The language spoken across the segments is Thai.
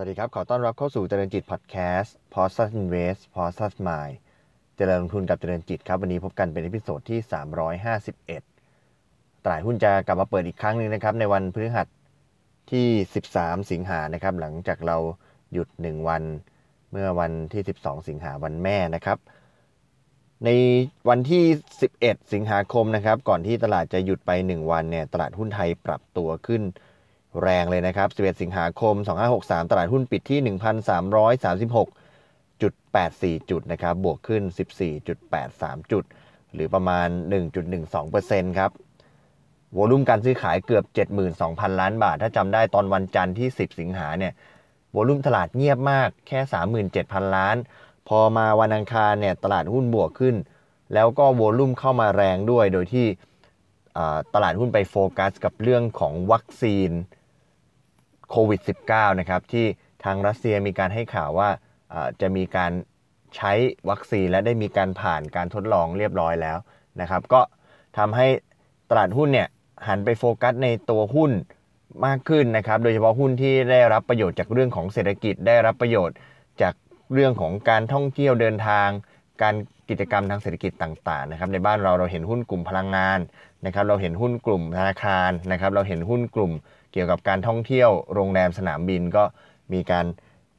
วัสดีครับ ขอต้อนรับเข้าสู่เจริญจิต podcast p o s t u Invest p o s t u Mind เจริญลงทุนกับเจริญจิตครับ วันนี้พบกันเป็น episode ที่ 351 ตลาดหุ้นจะกลับมาเปิดอีกครั้งหนึ่งนะครับ ในวันพฤหัสที่ 13 สิงหานะครับ หลังจากเราหยุด 1 วันเมื่อวันที่ 12 สิงหาวันแม่นะครับ ในวันที่ 11 สิงหาคมนะครับ ก่อนที่ตลาดจะหยุดไป 1 วันเนี่ย ตลาดหุ้นไทยปรับตัวขึ้น แรงเลยนะครับ 11 สิงหาคม 2563 ตลาดหุ้นปิดที่ 1,336.84 จุดนะครับ บวกขึ้น 14.83 จุด หรือประมาณ 1.12%ครับวอลุ่มการซื้อขายเกือบ 72,000 ล้านบาท ถ้าจำได้ตอนวันจันทร์ที่ 10 สิงหาเนี่ยวอลุ่มตลาดเงียบมากแค่ 37,000 ล้าน พอมาวันอังคารเนี่ยตลาดหุ้นบวกขึ้น แล้วก็วอลุ่มเข้ามาแรงด้วย โดยที่ตลาดหุ้นไปโฟกัสกับเรื่องของวัคซีน โควิด -19 นะครับที่ทางรัสเซียมีการให้ข่าวว่าจะมีการใช้วัคซีนและได้มีการผ่านการทดลองเรียบร้อยแล้วนะครับ ก็ทำให้ตลาดหุ้นเนี่ยหันไปโฟกัสในตัวหุ้นมากขึ้นนะครับ โดยเฉพาะหุ้นที่ได้รับประโยชน์จากเรื่องของเศรษฐกิจได้รับประโยชน์จากเรื่องของการท่องเที่ยวเดินทาง การกิจกรรมทางเศรษฐกิจต่างๆนะครับในบ้านเราเราเห็นหุ้นกลุ่มพลังงานนะครับ เราเห็นหุ้นกลุ่มธนาคารนะครับ เราเห็นหุ้นกลุ่ม เกี่ยวกับการท่องเที่ยวโรงแรมสนามบินก็มีการ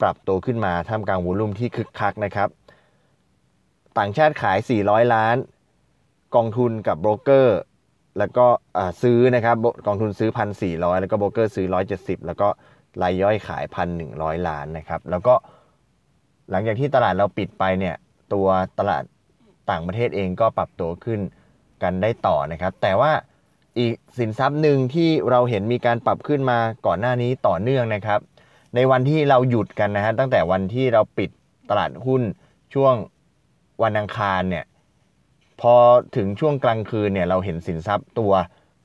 ปรับตัวขึ้นมาท่ามกลางวอลุ่มที่คึกคักนะครับ ต่างชาติขาย 400 ล้าน กองทุนกับโบรกเกอร์ แล้วก็ซื้อนะครับกองทุนซื้อ 1,400 แล้วก็โบรกเกอร์ซื้อ 170 แล้วก็รายย่อยขาย 1,100 ล้านนะครับ แล้วก็หลังจากที่ตลาดเราปิดไปเนี่ยตัวตลาดต่างประเทศเองก็ปรับตัวขึ้นกันได้ต่อนะครับ แต่ว่า อีกสินทรัพย์หนึ่งที่เราเห็นมีการปรับขึ้นมาก่อนหน้านี้ต่อเนื่องนะครับ ในวันที่เราหยุดกันนะฮะตั้งแต่วันที่เราปิดตลาดหุ้นช่วงวันอังคารเนี่ยพอถึงช่วงกลางคืนเนี่ยเราเห็นสินทรัพย์ตัว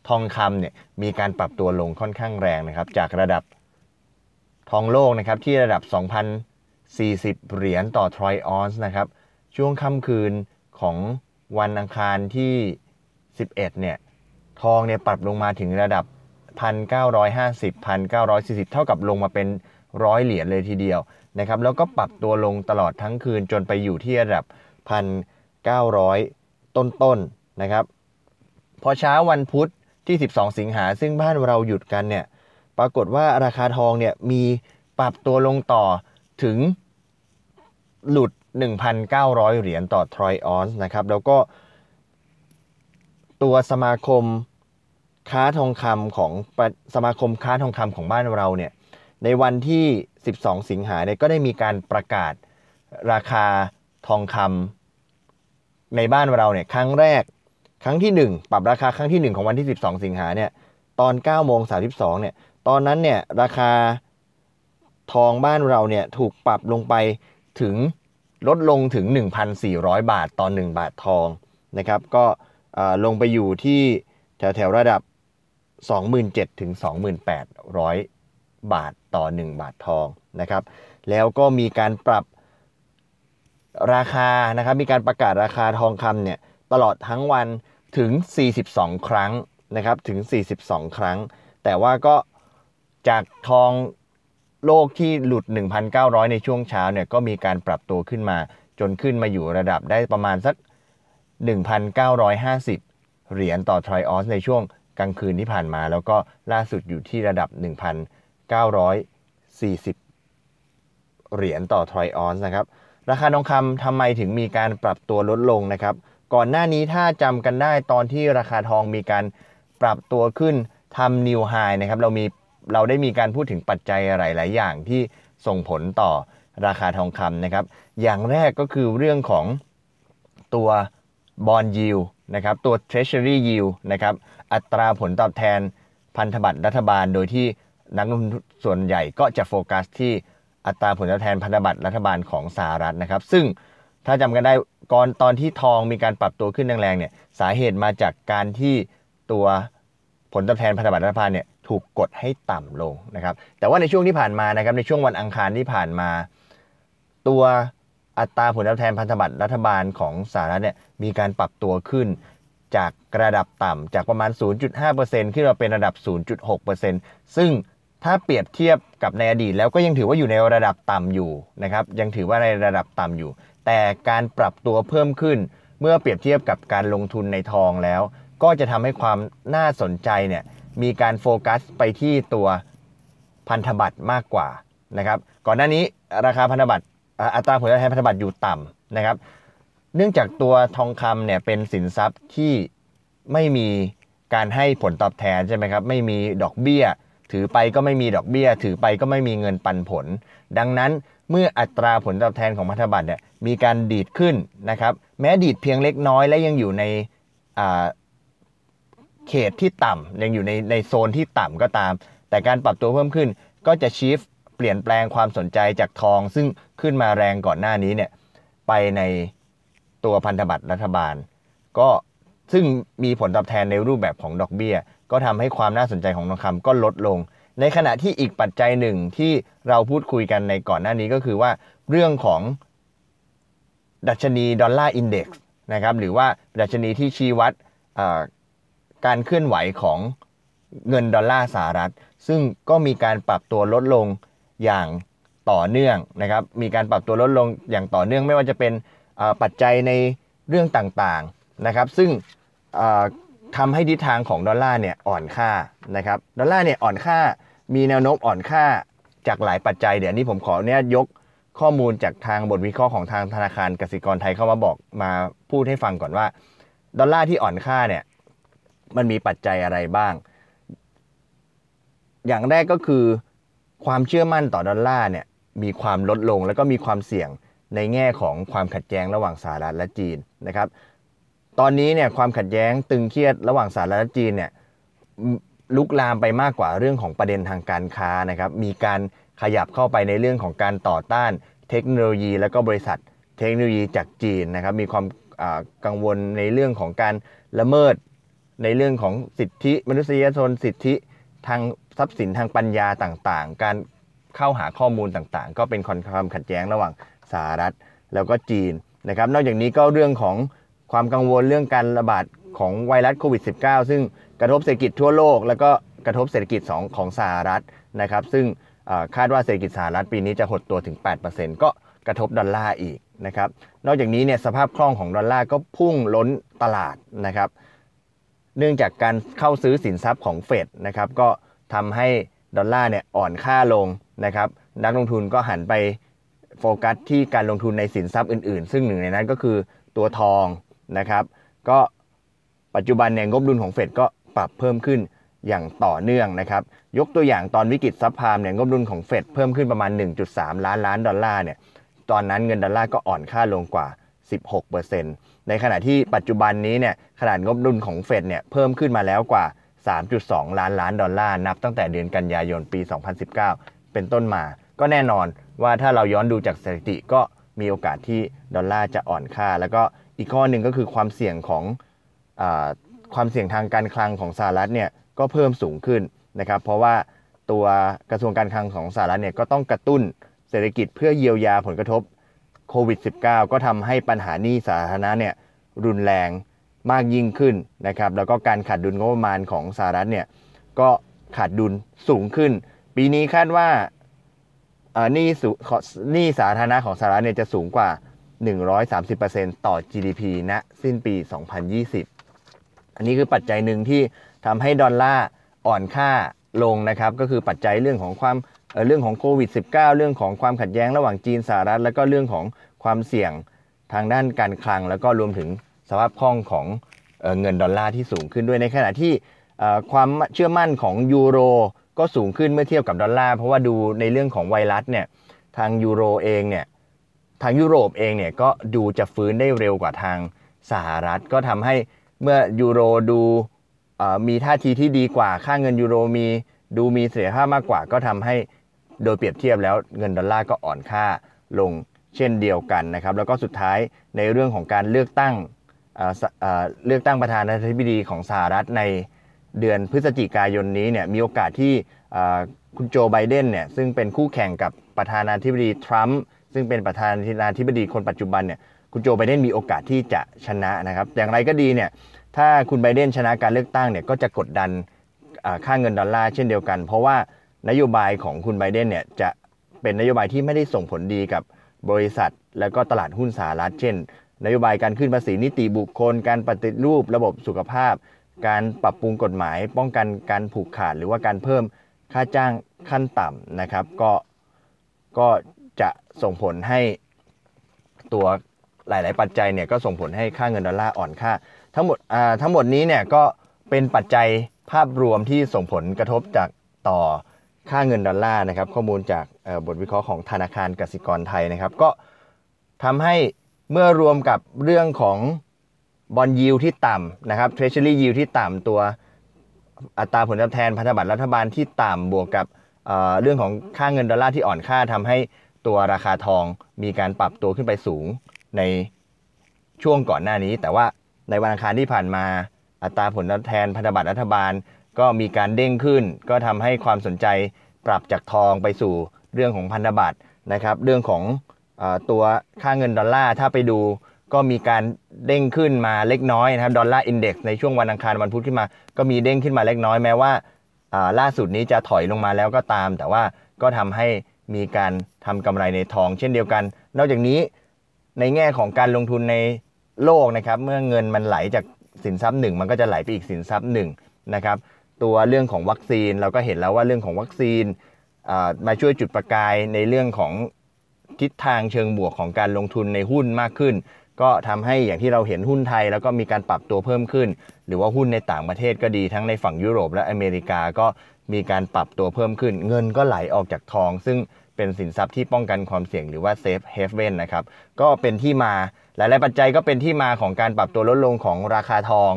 ทองคำเนี่ยมีการปรับตัวลงค่อนข้างแรงนะครับ จากระดับทองโลกนะครับที่ระดับ 2,040 เหรียญต่อทรอยออนซ์นะครับช่วงค่ำคืนของวันอังคารที่ 11เนี่ย ทองเนี่ยปรับลงมาถึงระดับ 1,950 1,940 เท่ากับลงมาเป็นร้อยเหรียญเลยทีเดียวนะครับแล้วก็ปรับตัวลงตลอดทั้งคืนจนไปอยู่ที่ระดับ 1,900 ต้นๆนนะครับ พอเช้าวันพุธที่ 12 สิงหาซึ่งบ้านเราหยุดกันเนี่ยปรากฏว่าราคาทองเนี่ยมีปรับตัวลงต่อถึงหลุด 1,900 เหรียญต่อทรอยออนซ์นะครับแล้วก็ ตัวสมาคมค้าทองคำของสมาคมค้าทองคำของบ้านเราเนี่ยในวันที่ 12 สิงหาเนี่ยก็ได้มีการประกาศราคาทองคำในบ้านเราเนี่ยครั้งแรกครั้งที่ 1 ปรับราคาครั้งที่ 1 ของวันที่ 12 สิงหาเนี่ยตอน9โมง32เนี่ยตอนนั้นเนี่ยราคาทองบ้านเราเนี่ยถูกปรับลงไปถึงลดลงถึง 1,400 บาทต่อ 1 บาททองนะครับ ก็ ลงไปอยู่ที่แถวแถวระดับ 27,000ถึง28,000 บาทต่อ 1 บาททองนะครับ แล้วก็มีการปรับราคานะครับ มีการประกาศราคาทองคำเนี่ยตลอดทั้งวันถึง 42 ครั้งนะครับถึง 42 ครั้ง แต่ว่าก็จากทองโลกที่หลุด 1,900 ในช่วงเช้าเนี่ยก็มีการปรับตัวขึ้นมาจนขึ้นมาอยู่ระดับได้ประมาณสัก 1,950 เหรียญต่อทริออนซ์ในช่วงกลางคืนที่ผ่านมา แล้วก็ล่าสุดอยู่ที่ระดับ 1,940 เหรียญต่อทริออนซ์นะครับ ราคาทองคำทำไมถึงมีการปรับตัวลดลงนะครับ ก่อนหน้านี้ถ้าจำกันได้ตอนที่ราคาทองมีการปรับตัวขึ้นทำนิวไฮนะครับเรามีเราได้มีการพูดถึงปัจจัยหลาย ๆ อย่างที่ส่งผลต่อราคาทองคำนะครับ อย่างแรกก็คือเรื่องของตัว บอลยิวนะครับตัว Treasury Yield นะครับอัตราผลตอบแทนพันธบัตรรัฐบาล โดยที่นักลงทุนส่วนใหญ่ก็จะโฟกัสที่อัตราผลตอบแทนพันธบัตรรัฐบาลของสหรัฐนะครับ ซึ่งถ้าจำกันได้ก่อนตอนที่ทองมีการปรับตัวขึ้นแรงๆเนี่ยสาเหตุมาจากการที่ตัวผลตอบแทนพันธบัตรรัฐบาลเนี่ยถูกกดให้ต่ำลงนะครับ แต่ว่าในช่วงที่ผ่านมานะครับในช่วงวันอังคารที่ผ่านมา ตัว อัตราผลตอบแทนพันธบัตรรัฐบาลของสหรัฐเนี่ยมีการปรับตัวขึ้น จากระดับต่ำจากประมาณ 0.5%ขึ้นมาเป็นระดับ 0.6%ซึ่งถ้าเปรียบเทียบกับในอดีตแล้วก็ยังถือว่าอยู่ในระดับต่ำอยู่นะครับยังถือว่าในระดับต่ำอยู่ แต่การปรับตัวเพิ่มขึ้น เมื่อเปรียบเทียบกับการลงทุนในทองแล้ว ก็จะทำให้ความน่าสนใจเนี่ยมีการโฟกัสไปที่ตัวพันธบัตรมากกว่านะครับก่อนหน้านี้ราคาพันธบัตร อัตราผลตอบแทนพันธบัตรอยู่ต่ำนะครับ เนื่องจากตัวทองคำเนี่ยเป็นสินทรัพย์ที่ไม่มีการให้ผลตอบแทนใช่ไหมครับไม่มีดอกเบี้ย ถือไปก็ไม่มีดอกเบี้ย ถือไปก็ไม่มีเงินปันผล ดังนั้นเมื่ออัตราผลตอบแทนของพันธบัตรเนี่ยมีการดีดขึ้นนะครับ แม้ดีดเพียงเล็กน้อยและยังอยู่ในเขตที่ต่ำยังอยู่ในในโซนที่ต่ำก็ตาม แต่การปรับตัวเพิ่มขึ้นก็จะชีฟเปลี่ยนแปลงความสนใจจากทอง ซึ่ง ขึ้นมาแรงก่อนหน้านี้เนี่ยไปในตัวพันธบัตรรัฐบาล ก็ซึ่งมีผลตอบแทนในรูปแบบของดอกเบี้ย ก็ทำให้ความน่าสนใจของทองคำก็ลดลง ในขณะที่อีกปัจจัยหนึ่งที่เราพูดคุยกันในก่อนหน้านี้ก็คือว่าเรื่องของดัชนีดอลลาร์อินเด็กซ์นะครับหรือว่าดัชนีที่ชี้วัดการเคลื่อนไหวของเงินดอลลาร์สหรัฐ ซึ่งก็มีการปรับตัวลดลงอย่าง ต่อเนื่องนะครับ มีการปรับตัวลดลงอย่างต่อเนื่องไม่ว่าจะเป็นปัจจัยในเรื่องต่างๆนะครับ ซึ่งทำให้ทิศทางของดอลลาร์เนี่ยอ่อนค่านะครับดอลลาร์เนี่ยอ่อนค่ามีแนวโน้มอ่อนค่าจากหลายปัจจัยเดี๋ยวนี้ผมขอเนี่ยยกข้อมูลจากทางบทวิเคราะห์ของทางธนาคารกสิกรไทยเข้ามาบอกมาพูดให้ฟังก่อนว่าดอลลาร์ที่อ่อนค่าเนี่ยมันมีปัจจัยอะไรบ้าง อย่างแรกก็คือความเชื่อมั่นต่อดอลลาร์เนี่ย มีความลดลง แล้วก็มีความเสี่ยงในแง่ของความขัดแย้งระหว่างสหรัฐและจีนนะครับตอนนี้เนี่ยความขัดแย้งตึงเครียดระหว่างสหรัฐและจีนเนี่ยลุกลามไปมากกว่าเรื่องของประเด็นทางการค้านะครับมีการขยับเข้าไปในเรื่องของการต่อต้านเทคโนโลยี และก็บริษัทเทคโนโลยีจากจีนนะครับมีความกังวลในเรื่องของการละเมิด ในเรื่องของสิทธิมนุษยชนสิทธิทางทรัพย์สินทางปัญญาต่างๆ การ เข้าหาข้อมูลต่างๆ ก็เป็นความขัดแย้งระหว่างสหรัฐแล้วก็จีนนะครับนอกจากนี้ก็เรื่องของความกังวลเรื่องการระบาดของไวรัสโควิด -19 ซึ่งกระทบเศรษฐกิจทั่วโลก แล้วก็กระทบเศรษฐกิจของของสหรัฐนะครับ ซึ่งคาดว่าเศรษฐกิจสหรัฐปีนี้จะหดตัวถึง 8%ก็กระทบดอลลาร์อีกนะครับนอกจากนี้เนี่ยสภาพคล่องของดอลลาร์ก็พุ่งล้นตลาดนะครับ เนื่องจากการเข้าซื้อสินทรัพย์ของเฟดนะครับก็ทำให้ ดอลลาร์เนี่ยอ่อนค่าลงนะครับนักลงทุนก็หันไปโฟกัสที่การลงทุนในสินทรัพย์อื่นๆ ซึ่งหนึ่งในนั้นก็คือตัวทองนะครับ ก็ปัจจุบันเนี่ยงบดุลของเฟดก็ปรับเพิ่มขึ้นอย่างต่อเนื่องนะครับ ยกตัวอย่างตอนวิกฤต subprime เนี่ยงบดุลของเฟดเพิ่มขึ้นประมาณ 1.3 ล้านล้านดอลลาร์เนี่ยตอนนั้นเงินดอลลาร์ก็อ่อนค่าลงกว่า 16%ในขณะที่ปัจจุบันนี้เนี่ยขนาดงบดุลของเฟดเนี่ยเพิ่มขึ้นมาแล้วกว่า 3.2 ล้านล้านดอลลาร์นับตั้งแต่เดือนกันยายนปี 2019 เป็นต้นมา ก็แน่นอนว่าถ้าเราย้อนดูจากสถิติก็มีโอกาสที่ดอลลาร์จะอ่อนค่า แล้วก็อีกข้อหนึ่งก็คือความเสี่ยงของอความเสี่ยงทางการคลังของสหรัฐเนี่ยก็เพิ่มสูงขึ้นนะครับ เพราะว่าตัวกระทรวงการคลังของสหรัฐเนี่ยก็ต้องกระตุ้นเศรษฐกิจเพื่อเยียวยาผลกระทบโควิด -19 ก็ทำให้ปัญหานี้สาธารณะเนี่ยรุนแรง มากยิ่งขึ้นนะครับแล้วก็การขาดดุลงบประมาณของสหรัฐเนี่ยก็ขาดดุลสูงขึ้น ปีนี้คาดว่าหนี้สูหนี้สาธารณะของสหรัฐเนี่ยจะสูงกว่า 130%ต่อ GDP ณสิ้นปี 2020 อันนี้คือปัจจัยหนึ่งที่ทำให้ดอลลาร์อ่อนค่าลงนะครับ ก็คือปัจจัยเรื่องของความเรื่องของโควิด -19 เรื่องของความขัดแย้งระหว่างจีนสหรัฐ แล้วก็เรื่องของความเสี่ยงทางด้านการคลัง แล้วก็รวมถึง สภาพคล่องของเงินดอลลาร์ที่สูงขึ้นด้วยในขณะที่ความเชื่อมั่นของยูโรก็สูงขึ้นเมื่อเทียบกับดอลลาร์เพราะว่าดูในเรื่องของไวรัสเนี่ยทางยูโรเองเนี่ยทางยุโรปเองเนี่ยก็ดูจะฟื้นได้เร็วกว่าทางสหรัฐ ก็ทำให้เมื่อยูโรดูมีท่าทีที่ดีกว่าค่าเงินยูโรมีดูมีเสถียรภาพมากกว่า ก็ทำให้โดยเปรียบเทียบแล้วเงินดอลลาร์ก็อ่อนค่าลงเช่นเดียวกันนะครับแล้วก็สุดท้ายในเรื่องของการเลือกตั้ง เลือกตั้งประธานาธิบดีของสหรัฐในเดือนพฤศจิกายนนี้เนี่ยมีโอกาสที่คุณโจไบเดนเนี่ยซึ่งเป็นคู่แข่งกับประธานาธิบดีทรัมป์ซึ่งเป็นประธานาธิบดีคนปัจจุบันเนี่ยคุณโจไบเดนมีโอกาสที่จะชนะนะครับ อย่างไรก็ดีเนี่ยถ้าคุณไบเดนชนะการเลือกตั้งเนี่ยก็จะกดดันค่าเงินดอลลาร์เช่นเดียวกัน เพราะว่านโยบายของคุณไบเดนเนี่ยจะเป็นนโยบายที่ไม่ได้ส่งผลดีกับบริษัท และก็ตลาดหุ้นสหรัฐเช่น นโยบายการขึ้นภาษีนิติบุคคล การปฏิรูประบบสุขภาพ การปรับปรุงกฎหมาย ป้องกันการผูกขาดหรือว่าการเพิ่มค่าจ้างขั้นต่ำนะครับ ก็ก็จะส่งผลให้ตัวหลาย ๆ ปัจจัยเนี่ยก็ส่งผลให้ค่าเงินดอลลาร์อ่อนค่า ทั้งหมดทั้งหมดนี้เนี่ยก็เป็นปัจจัยภาพรวมที่ส่งผลกระทบจากต่อค่าเงินดอลลาร์นะครับ ข้อมูลจากบทวิเคราะห์ของธนาคารกสิกรไทยนะครับ ก็ทำให้ เมื่อรวมกับเรื่องของบอลยิวที่ต่ำนะครับ Treasury yield ที่ต่ำตัวอัตราผลตอบแทนพันธบัตรรัฐบาลที่ต่ำบวกกับเรื่องของค่าเงินดอลลาร์ที่อ่อนค่าทำให้ตัวราคาทองมีการปรับตัวขึ้นไปสูงในช่วงก่อนหน้านี้ แต่ว่าในวันอังคารที่ผ่านมาอัตราผลตอบแทนพันธบัตรรัฐบาลก็มีการเด้งขึ้น ก็ทำให้ความสนใจปรับจากทองไปสู่เรื่องของพันธบัตรนะครับ เรื่องของ ตัวค่าเงินดอลลาร์ถ้าไปดูก็มีการเด้งขึ้นมาเล็กน้อยนะครับ Dollar Index ในช่วงวันอังคารวันพุธขึ้นมา ก็มีเด้งขึ้นมาเล็กน้อยแม้ว่าล่าสุดนี้จะถอยลงมาแล้วก็ตาม แต่ว่าก็ทำให้มีการทำกำไรในทอง เช่นเดียวกัน นอกจากนี้ในแง่ของการลงทุนในโลกนะครับเมื่อเงินมันไหลจากสินทรัพย์หนึ่งมันก็จะไหลไปอีกสินทรัพย์หนึ่งนะครับตัวเรื่องของวัคซีนเราก็เห็นแล้วว่าเรื่องของวัคซีนมาช่วยจุดประกายในเรื่องของ ทิศทางเชิงบวกของการลงทุนในหุ้นมากขึ้น ก็ทำให้อย่างที่เราเห็นหุ้นไทย แล้วก็มีการปรับตัวเพิ่มขึ้น หรือว่าหุ้นในต่างประเทศก็ดีทั้งในฝั่งยุโรปและอเมริกาก็มีการปรับตัวเพิ่มขึ้น เงินก็ไหลออกจากทอง ซึ่งเป็นสินทรัพย์ที่ป้องกันความเสี่ยงหรือว่าเซฟเฮฟเว่นนะครับก็เป็นที่มาหลาย ๆ ปัจจัยก็เป็นที่มาของการปรับตัวลดลงของราคาทอง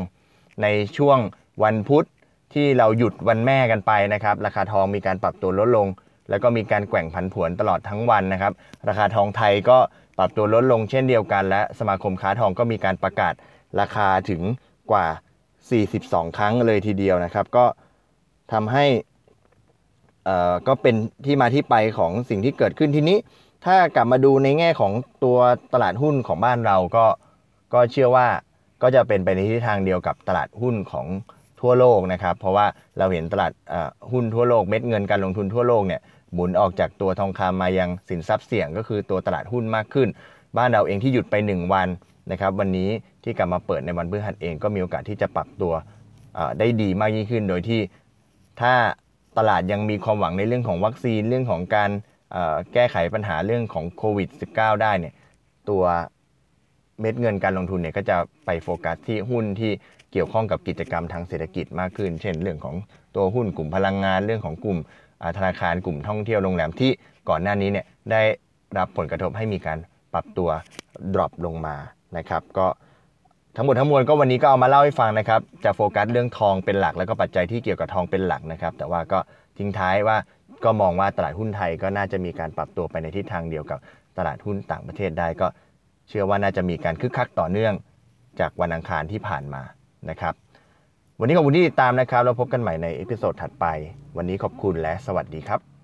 ในช่วงวันพุธที่เราหยุดวันแม่กันไปนะครับ ราคาทองมีการปรับตัวลดลง แล้วก็มีการแกว่งผันผวนตลอดทั้งวันนะครับ ราคาทองไทยก็ปรับตัวลดลงเช่นเดียวกัน และสมาคมค้าทองก็มีการประกาศราคาถึงกว่า 42 ครั้งเลยทีเดียวนะครับ ก็ทำให้ก็เป็นที่มาที่ไปของสิ่งที่เกิดขึ้นทีนี้ ถ้ากลับมาดูในแง่ของตัวตลาดหุ้นของบ้านเราก็ก็เชื่อว่าก็จะเป็นไปในทิศทางเดียวกับตลาดหุ้นของทั่วโลกนะครับ เพราะว่าเราเห็นตลาดหุ้นทั่วโลกเม็ดเงินการลงทุนทั่วโลกเนี่ย หมุนออกจากตัวทองคำมายังสินทรัพย์เสี่ยงก็คือตัวตลาดหุ้นมากขึ้น บ้านเราเองที่หยุดไป 1 วันนะครับวันนี้ที่กลับมาเปิดในวันพฤหัสเองก็มีโอกาสที่จะปรับตัวได้ดีมากยิ่งขึ้น โดยที่ถ้าตลาดยังมีความหวังในเรื่องของวัคซีนเรื่องของการแก้ไขปัญหาเรื่องของโควิด -19 ได้เนี่ยตัวเม็ดเงินการลงทุนเนี่ยก็จะไปโฟกัสที่หุ้นที่เกี่ยวข้องกับกิจกรรมทางเศรษฐกิจมากขึ้น เช่น เรื่องของตัวหุ้นกลุ่มพลังงานเรื่องของกลุ่ม ธนาคารกลุ่มท่องเที่ยวโรงแรมที่ก่อนหน้านี้เนี่ยได้รับผลกระทบให้มีการปรับตัว drop ลงมานะครับก็ทั้งหมดทั้งมวลก็วันนี้ก็เอามาเล่าให้ฟังนะครับจะโฟกัสเรื่องทองเป็นหลัก แล้วก็ปัจจัยที่เกี่ยวกับทองเป็นหลักนะครับ แต่ว่าก็ทิ้งท้ายว่าก็มองว่าตลาดหุ้นไทยก็น่าจะมีการปรับตัวไปในทิศทางเดียวกับตลาดหุ้นต่างประเทศได้ก็เชื่อว่าน่าจะมีการคึกคักต่อเนื่องจากวันอังคารที่ผ่านมานะครับ วันนี้ขอบคุณที่ติดตามนะครับเราพบกันใหม่ใน episode ถัดไป วันนี้ขอบคุณและสวัสดีครับ